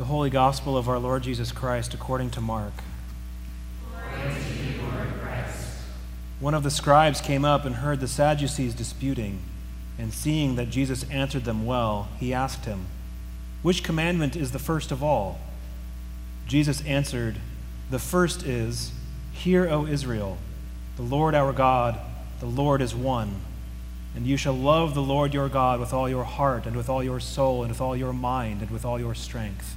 The Holy Gospel of our Lord Jesus Christ according to Mark. One of the scribes came up and heard the Sadducees disputing, and seeing that Jesus answered them well, he asked him, Which commandment is the first of all? Jesus answered, The first is, Hear, O Israel, the Lord our God, the Lord is one. And you shall love the Lord your God with all your heart, and with all your soul, and with all your mind, and with all your strength.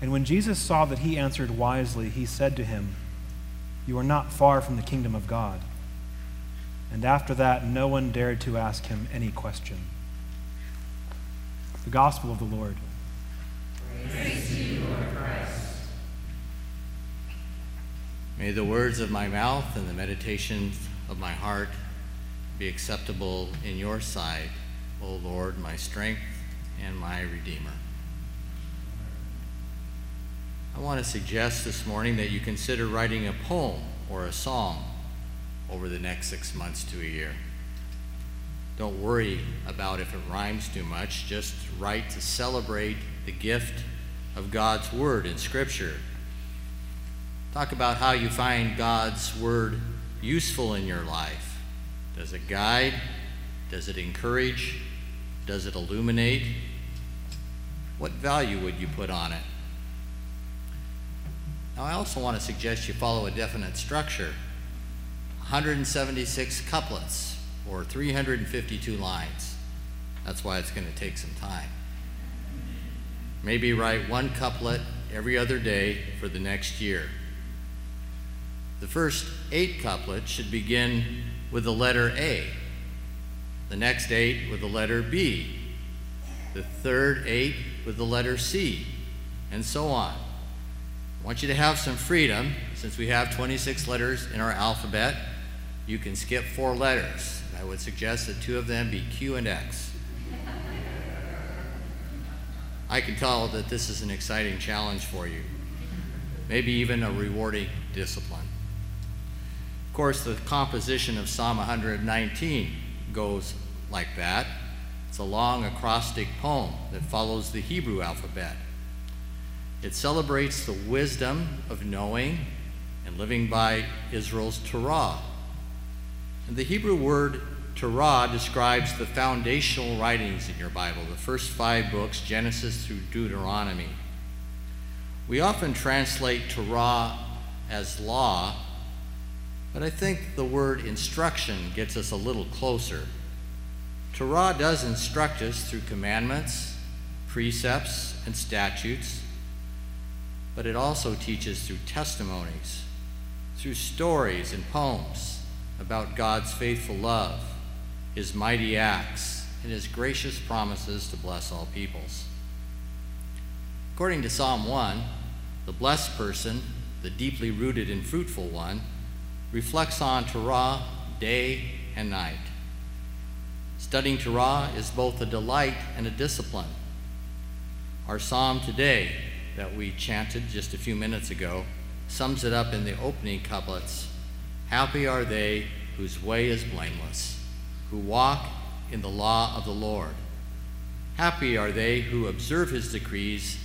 And when Jesus saw that he answered wisely, he said to him, You are not far from the kingdom of God. And after that, no one dared to ask him any question. The Gospel of the Lord. Praise you, Lord Christ. May the words of my mouth and the meditations of my heart be acceptable in your sight, O Lord, my strength and my Redeemer. I want to suggest this morning that you consider writing a poem or a song over the next six months to a year. Don't worry about if it rhymes too much, just write to celebrate the gift of God's Word in Scripture. Talk about how you find God's Word useful in your life. Does it guide? Does it encourage? Does it illuminate? What value would you put on it? Now, I also want to suggest you follow a definite structure 176 couplets or 352 lines. That's why it's going to take some time. Maybe write one couplet every other day for the next year. The first eight couplets should begin with the letter A, the next eight with the letter B, the third eight with the letter C, and so on. I want you to have some freedom. Since we have 26 letters in our alphabet, you can skip four letters. I would suggest that two of them be Q and X. I can tell that this is an exciting challenge for you, maybe even a rewarding discipline. Of course, the composition of Psalm 119 goes like that. It's a long acrostic poem that follows the Hebrew alphabet. It celebrates the wisdom of knowing and living by Israel's Torah. And the Hebrew word Torah describes the foundational writings in your Bible, the first five books, Genesis through Deuteronomy. We often translate Torah as law, but I think the word instruction gets us a little closer. Torah does instruct us through commandments, precepts, and statutes but it also teaches through testimonies, through stories and poems about God's faithful love, his mighty acts, and his gracious promises to bless all peoples. According to Psalm 1, the blessed person, the deeply rooted and fruitful one, reflects on Torah day and night. Studying Torah is both a delight and a discipline. Our psalm today that we chanted just a few minutes ago sums it up in the opening couplets Happy are they whose way is blameless, who walk in the law of the Lord. Happy are they who observe his decrees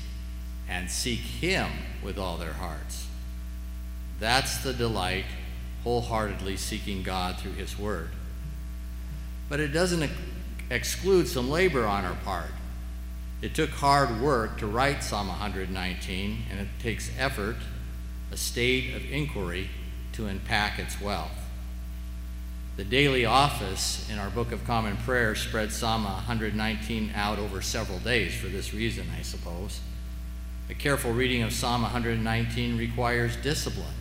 and seek him with all their hearts. That's the delight, wholeheartedly seeking God through his word. But it doesn't exclude some labor on our part. It took hard work to write Psalm 119, and it takes effort, a state of inquiry, to unpack its wealth. The daily office in our Book of Common Prayer spreads Psalm 119 out over several days for this reason, I suppose. A careful reading of Psalm 119 requires discipline.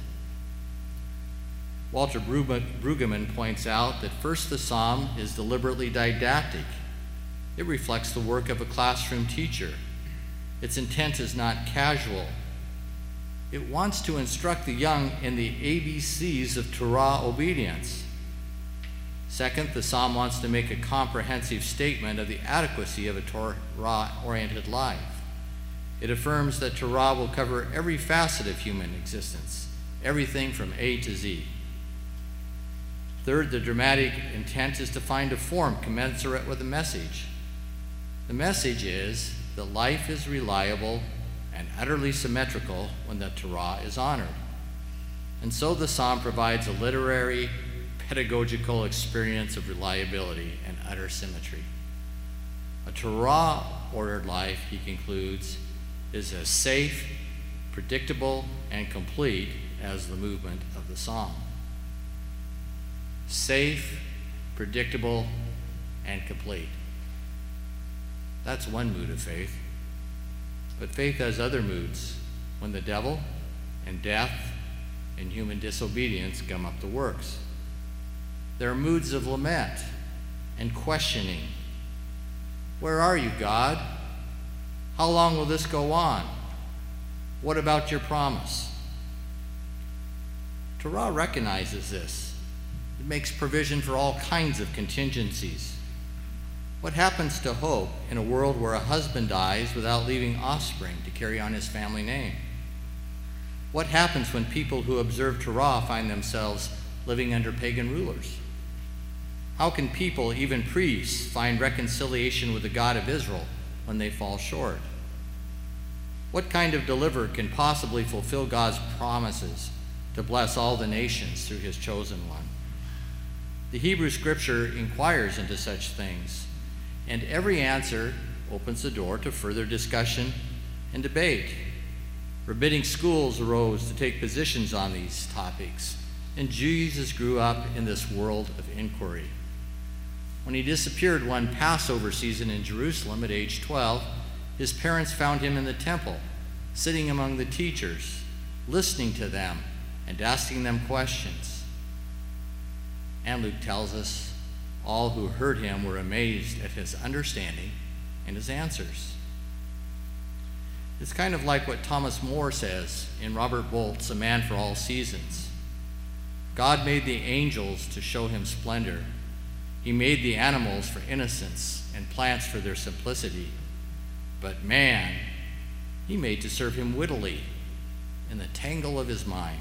Walter Brueggemann points out that first the psalm is deliberately didactic it reflects the work of a classroom teacher. Its intent is not casual. It wants to instruct the young in the ABCs of Torah obedience. Second, the psalm wants to make a comprehensive statement of the adequacy of a Torah oriented life. It affirms that Torah will cover every facet of human existence, everything from A to Z. Third, the dramatic intent is to find a form commensurate with the message. The message is that life is reliable and utterly symmetrical when the Torah is honored. And so the psalm provides a literary, pedagogical experience of reliability and utter symmetry. A Torah ordered life, he concludes, is as safe, predictable, and complete as the movement of the psalm. Safe, predictable, and complete. That's one mood of faith. But faith has other moods when the devil and death and human disobedience gum up the works. There are moods of lament and questioning. Where are you, God? How long will this go on? What about your promise? Torah recognizes this. It makes provision for all kinds of contingencies. What happens to hope in a world where a husband dies without leaving offspring to carry on his family name? What happens when people who observe Torah find themselves living under pagan rulers? How can people, even priests, find reconciliation with the God of Israel when they fall short? What kind of deliverer can possibly fulfill God's promises to bless all the nations through his chosen one? The Hebrew scripture inquires into such things, and every answer opens the door to further discussion and debate. Rabbinic schools arose to take positions on these topics, and Jesus grew up in this world of inquiry. When he disappeared one Passover season in Jerusalem at age 12, his parents found him in the temple, sitting among the teachers, listening to them and asking them questions. And Luke tells us all who heard him were amazed at his understanding and his answers. It's kind of like what Thomas More says in Robert Bolt's A Man for All Seasons. God made the angels to show him splendor he made the animals for innocence and plants for their simplicity. But man, he made to serve him wittily in the tangle of his mind.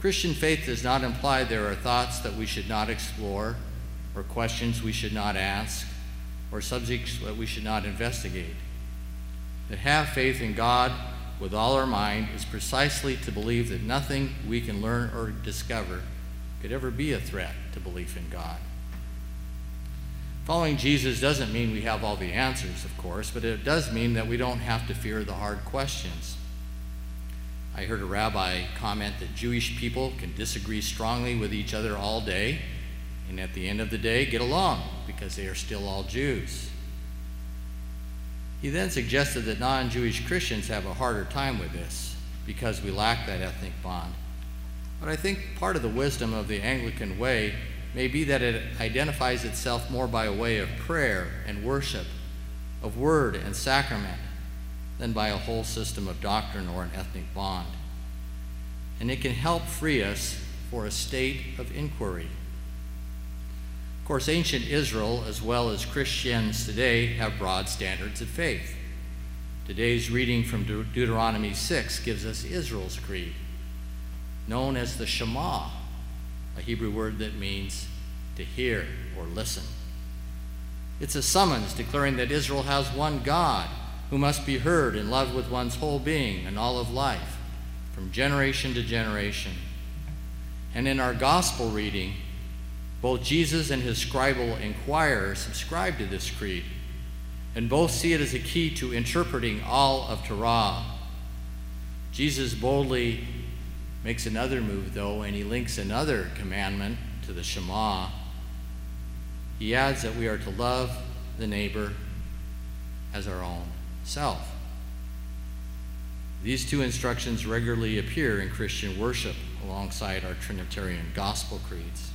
Christian faith does not imply there are thoughts that we should not explore, or questions we should not ask, or subjects that we should not investigate. To have faith in God with all our mind is precisely to believe that nothing we can learn or discover could ever be a threat to belief in God. Following Jesus doesn't mean we have all the answers, of course, but it does mean that we don't have to fear the hard questions. I heard a rabbi comment that Jewish people can disagree strongly with each other all day, and at the end of the day, get along because they are still all Jews. He then suggested that non Jewish Christians have a harder time with this because we lack that ethnic bond. But I think part of the wisdom of the Anglican way may be that it identifies itself more by a way of prayer and worship, of word and sacrament, than by a whole system of doctrine or an ethnic bond. And it can help free us for a state of inquiry. Of course, ancient Israel, as well as Christians today, have broad standards of faith. Today's reading from De- Deuteronomy 6 gives us Israel's creed known as the Shema, a Hebrew word that means to hear or listen. It's a summons declaring that Israel has one God who must be heard and loved with one's whole being and all of life, from generation to generation. And in our gospel reading, both Jesus and his scribal inquirer subscribe to this creed, and both see it as a key to interpreting all of Torah. Jesus boldly makes another move, though, and he links another commandment to the Shema. He adds that we are to love the neighbor as our own These two instructions regularly appear in Christian worship alongside our Trinitarian gospel creeds.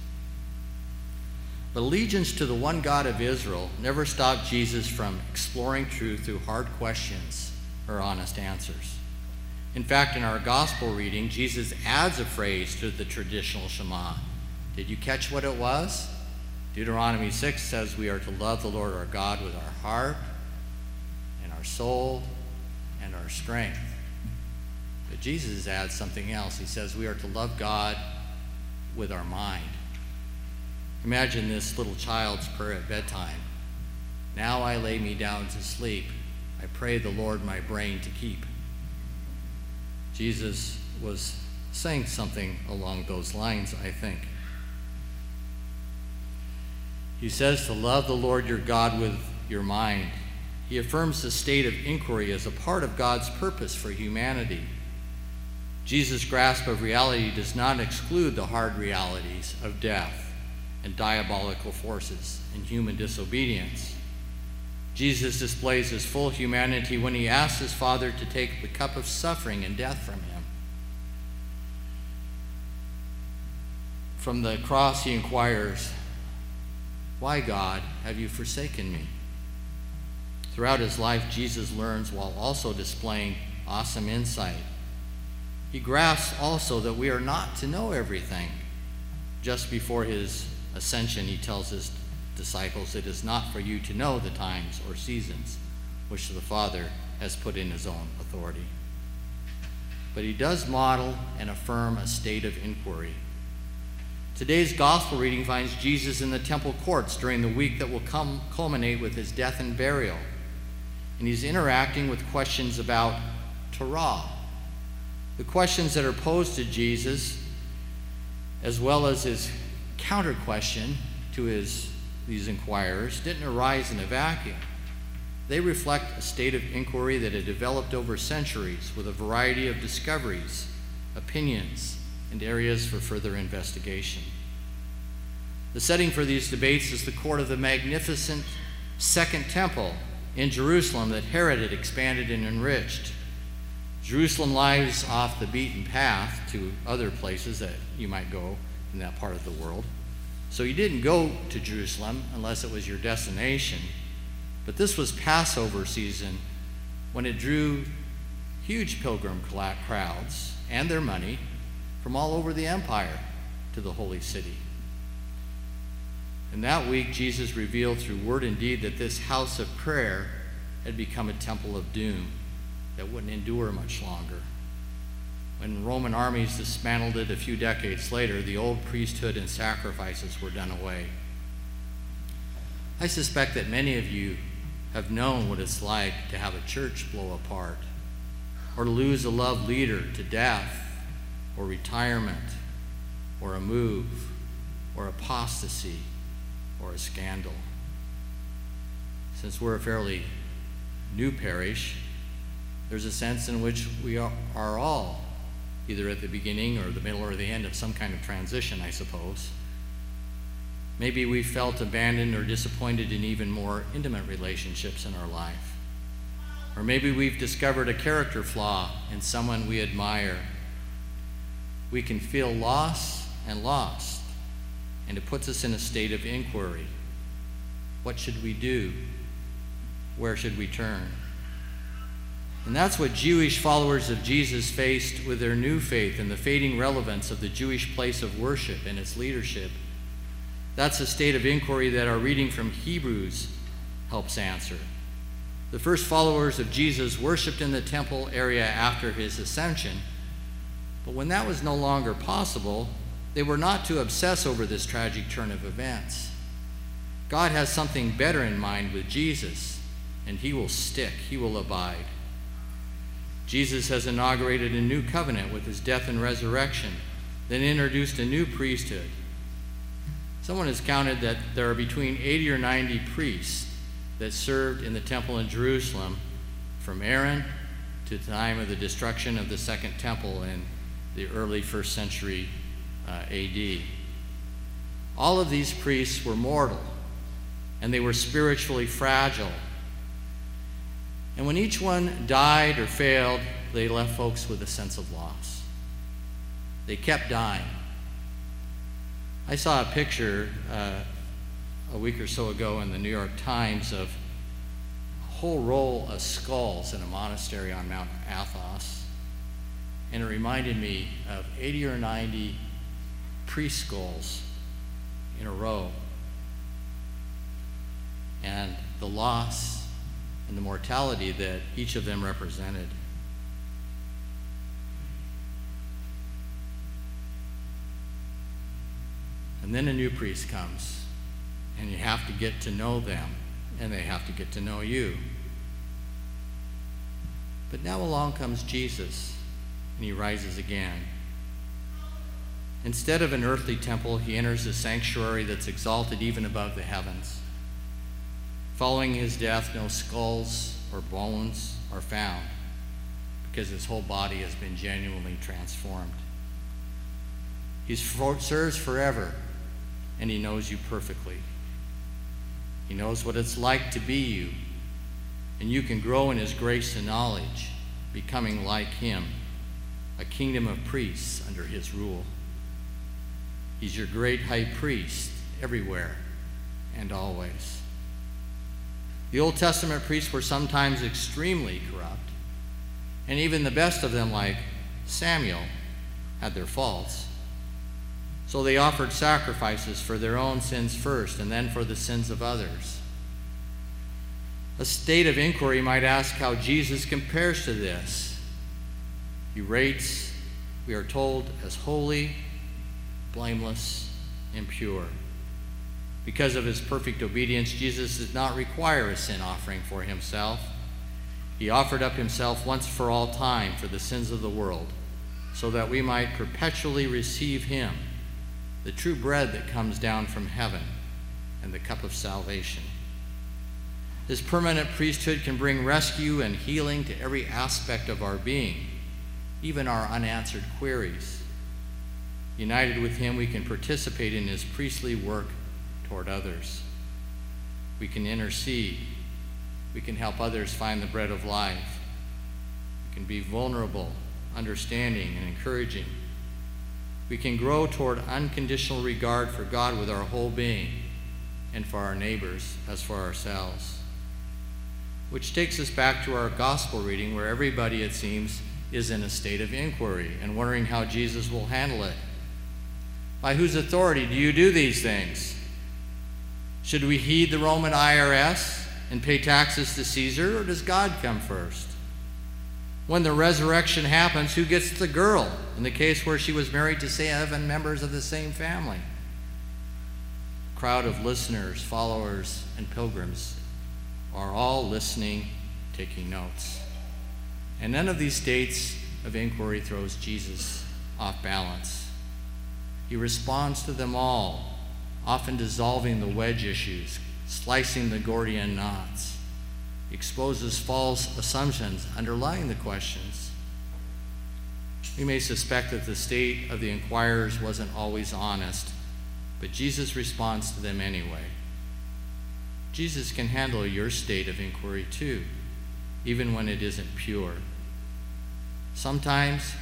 But allegiance to the one God of Israel never stopped Jesus from exploring truth through hard questions or honest answers. In fact, in our gospel reading, Jesus adds a phrase to the traditional Shema. Did you catch what it was? Deuteronomy 6 says we are to love the Lord our God with our heart soul and our strength. But Jesus adds something else. He says we are to love God with our mind. Imagine this little child's prayer at bedtime. Now I lay me down to sleep. I pray the Lord my brain to keep. Jesus was saying something along those lines, I think. He says to love the Lord your God with your mind. He affirms the state of inquiry as a part of God's purpose for humanity. Jesus' grasp of reality does not exclude the hard realities of death and diabolical forces and human disobedience. Jesus displays his full humanity when he asks his Father to take the cup of suffering and death from him. From the cross, he inquires, Why, God, have you forsaken me? Throughout his life, Jesus learns while also displaying awesome insight he grasps also that we are not to know everything. Just before his ascension, he tells his disciples, It is not for you to know the times or seasons which the Father has put in his own authority. But he does model and affirm a state of inquiry. Today's gospel reading finds Jesus in the temple courts during the week that will come, culminate with his death and burial. And he's interacting with questions about Torah, the questions that are posed to Jesus, as well as his counter question to his, these inquirers, didn't arise in a vacuum. They reflect a state of inquiry that had developed over centuries with a variety of discoveries, opinions, and areas for further investigation. The setting for these debates is the court of the magnificent Second Temple in Jerusalem that Herod had expanded and enriched. Jerusalem lies off the beaten path to other places that you might go in that part of the world. So you didn't go to Jerusalem unless it was your destination. But this was Passover season when it drew huge pilgrim crowds and their money from all over the empire to the holy city. And that week, Jesus revealed through word and deed that this house of prayer had become a temple of doom that wouldn't endure much longer. When Roman armies dismantled it a few decades later, the old priesthood and sacrifices were done away. I suspect that many of you have known what it's like to have a church blow apart, or lose a loved leader to death, or retirement, or a move, or apostasy, or a scandal. Since we're a fairly new parish, there's a sense in which we are, are all either at the beginning or the middle or the end of some kind of transition, I suppose. Maybe we felt abandoned or disappointed in even more intimate relationships in our life. Or maybe we've discovered a character flaw in someone we admire. We can feel loss and lost, and it puts us in a state of inquiry. What should we do? Where should we turn? And that's what Jewish followers of Jesus faced with their new faith and the fading relevance of the Jewish place of worship and its leadership. That's a state of inquiry that our reading from Hebrews helps answer. The first followers of Jesus worshiped in the temple area after his ascension, but when that was no longer possible, they were not to obsess over this tragic turn of events. God has something better in mind with Jesus, and he will stick, he will abide. Jesus has inaugurated a new covenant with his death and resurrection, then introduced a new priesthood. Someone has counted that there are between 80 or 90 priests that served in the temple in Jerusalem from Aaron to the time of the destruction of the second temple in the early first century AD. All of these priests were mortal, and they were spiritually fragile and when each one died or failed, they left folks with a sense of loss. They kept dying. I saw a picture uh, a week or so ago in the New York Times of a whole row of skulls in a monastery on Mount Athos. And it reminded me of 80 or 90 priest skulls in a row. And the loss and the mortality that each of them represented. And then a new priest comes, and you have to get to know them, and they have to get to know you. But now along comes Jesus, and he rises again. Instead of an earthly temple, he enters a sanctuary that's exalted even above the heavens. Following his death, no skulls or bones are found because his whole body has been genuinely transformed. He serves forever and He knows you perfectly. He knows what it's like to be you, and you can grow in His grace and knowledge, becoming like Him, a kingdom of priests under His rule. He's your great high priest everywhere and always. The Old Testament priests were sometimes extremely corrupt, and even the best of them, like Samuel, had their faults. So they offered sacrifices for their own sins first and then for the sins of others. A state of inquiry might ask how Jesus compares to this. He rates, we are told, as holy, blameless, and pure. Because of his perfect obedience, Jesus did not require a sin offering for himself. He offered up himself once for all time for the sins of the world, so that we might perpetually receive him the true bread that comes down from heaven, and the cup of salvation. His permanent priesthood can bring rescue and healing to every aspect of our being, even our unanswered queries. United with him, we can participate in his priestly work toward others. We can intercede. We can help others find the bread of life. We can be vulnerable, understanding, and encouraging we can grow toward unconditional regard for God with our whole being and for our neighbors as for ourselves. Which takes us back to our gospel reading, where everybody, it seems, is in a state of inquiry and wondering how Jesus will handle it. By whose authority do you do these things? Should we heed the Roman IRS and pay taxes to Caesar, or does God come first? When the resurrection happens, who gets the girl in the case where she was married to seven members of the same family? A crowd of listeners, followers, and pilgrims are all listening, taking notes. And none of these states of inquiry throws Jesus off balance. He responds to them all, often dissolving the wedge issues, slicing the Gordian knots exposes false assumptions underlying the questions. We may suspect that the state of the inquirers wasn't always honest, but Jesus responds to them anyway. Jesus can handle your state of inquiry too, even when it isn't pure. Sometimes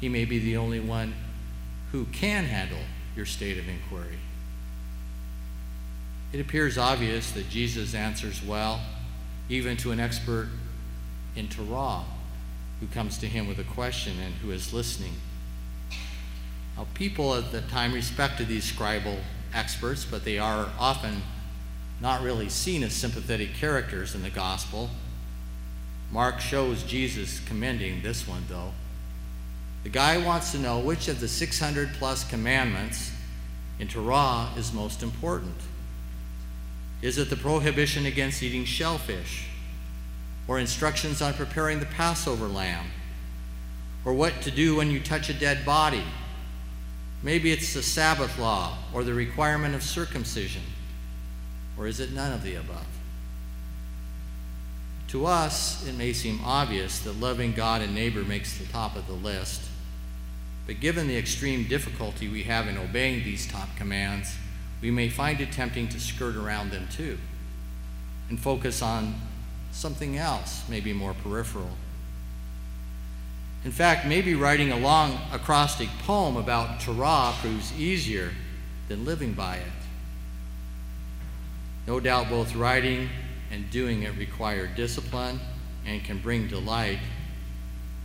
he may be the only one who can handle your state of inquiry. It appears obvious that Jesus answers well even to an expert in Torah who comes to him with a question and who is listening. Now, people at the time respected these scribal experts, but they are often not really seen as sympathetic characters in the gospel. Mark shows Jesus commending this one, though. The guy wants to know which of the 600 plus commandments in Torah is most important. Is it the prohibition against eating shellfish? Or instructions on preparing the Passover lamb? Or what to do when you touch a dead body? Maybe it's the Sabbath law or the requirement of circumcision. Or is it none of the above? To us, it may seem obvious that loving God and neighbor makes the top of the list. But given the extreme difficulty we have in obeying these top commands, we may find it tempting to skirt around them too and focus on something else, maybe more peripheral. In fact, maybe writing a long acrostic poem about Torah proves easier than living by it. No doubt both writing and doing it require discipline and can bring delight,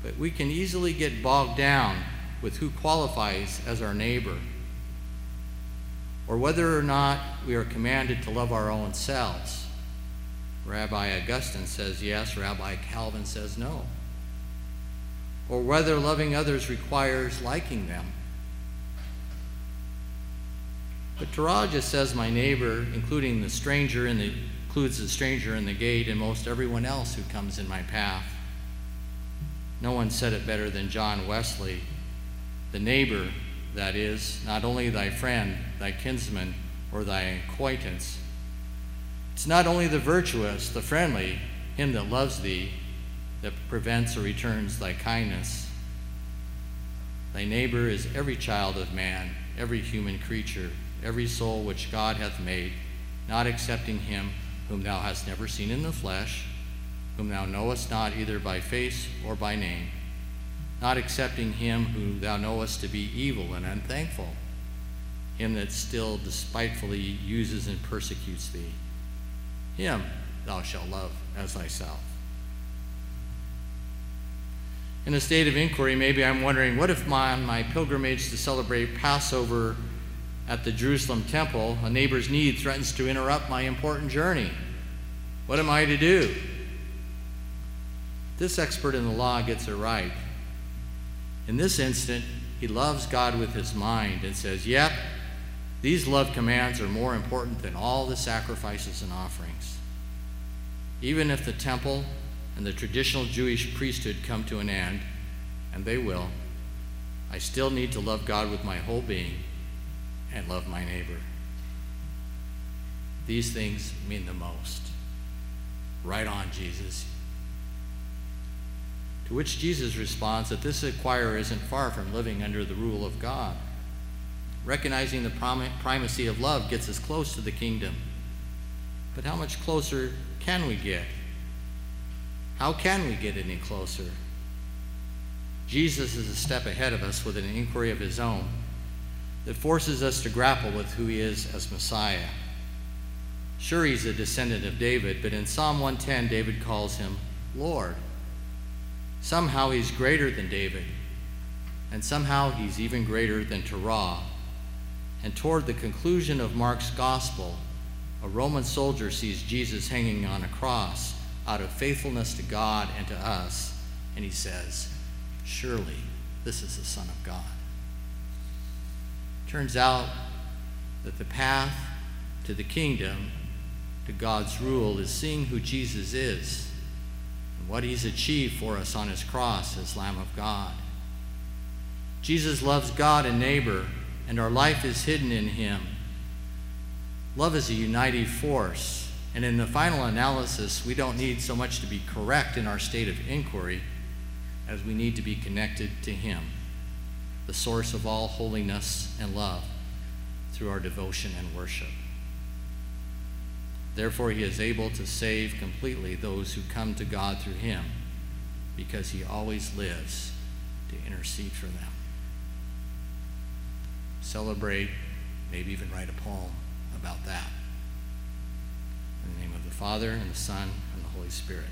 but we can easily get bogged down with who qualifies as our neighbor, or whether or not we are commanded to love our own selves. Rabbi Augustine says yes, Rabbi Calvin says no. Or whether loving others requires liking them. But just says my neighbor, including the stranger in the includes the stranger in the gate and most everyone else who comes in my path. No one said it better than John Wesley. The neighbor, that is, not only thy friend, thy kinsman, or thy acquaintance. It's not only the virtuous, the friendly, him that loves thee, that prevents or returns thy kindness. Thy neighbor is every child of man, every human creature, every soul which God hath made, not excepting him whom thou hast never seen in the flesh, whom thou knowest not either by face or by name, not accepting him who thou knowest to be evil and unthankful, him that still despitefully uses and persecutes thee. Him thou shalt love as thyself. In a state of inquiry, maybe I'm wondering what if my, on my pilgrimage to celebrate Passover at the Jerusalem temple, a neighbor's need threatens to interrupt my important journey. What am I to do? This expert in the law gets it right. In this instant, he loves God with his mind and says, Yep, these love commands are more important than all the sacrifices and offerings. Even if the temple and the traditional Jewish priesthood come to an end, and they will, I still need to love God with my whole being and love my neighbor. These things mean the most. Right on, Jesus. To which Jesus responds that this inquirer isn't far from living under the rule of God. Recognizing the prim- primacy of love gets us close to the kingdom. But how much closer can we get? How can we get any closer? Jesus is a step ahead of us with an inquiry of his own that forces us to grapple with who he is as Messiah. Sure, he's a descendant of David, but in Psalm 110, David calls him Lord. Somehow he's greater than David, and somehow he's even greater than Torah. And toward the conclusion of Mark's gospel, a Roman soldier sees Jesus hanging on a cross out of faithfulness to God and to us, and he says, Surely this is the Son of God. Turns out that the path to the kingdom, to God's rule, is seeing who Jesus is what he's achieved for us on his cross as Lamb of God. Jesus loves God and neighbor, and our life is hidden in him. Love is a uniting force, and in the final analysis, we don't need so much to be correct in our state of inquiry as we need to be connected to him the source of all holiness and love, through our devotion and worship. Therefore, he is able to save completely those who come to God through him, because he always lives to intercede for them. Celebrate, maybe even write a poem about that. In the name of the Father, and the Son, and the Holy Spirit.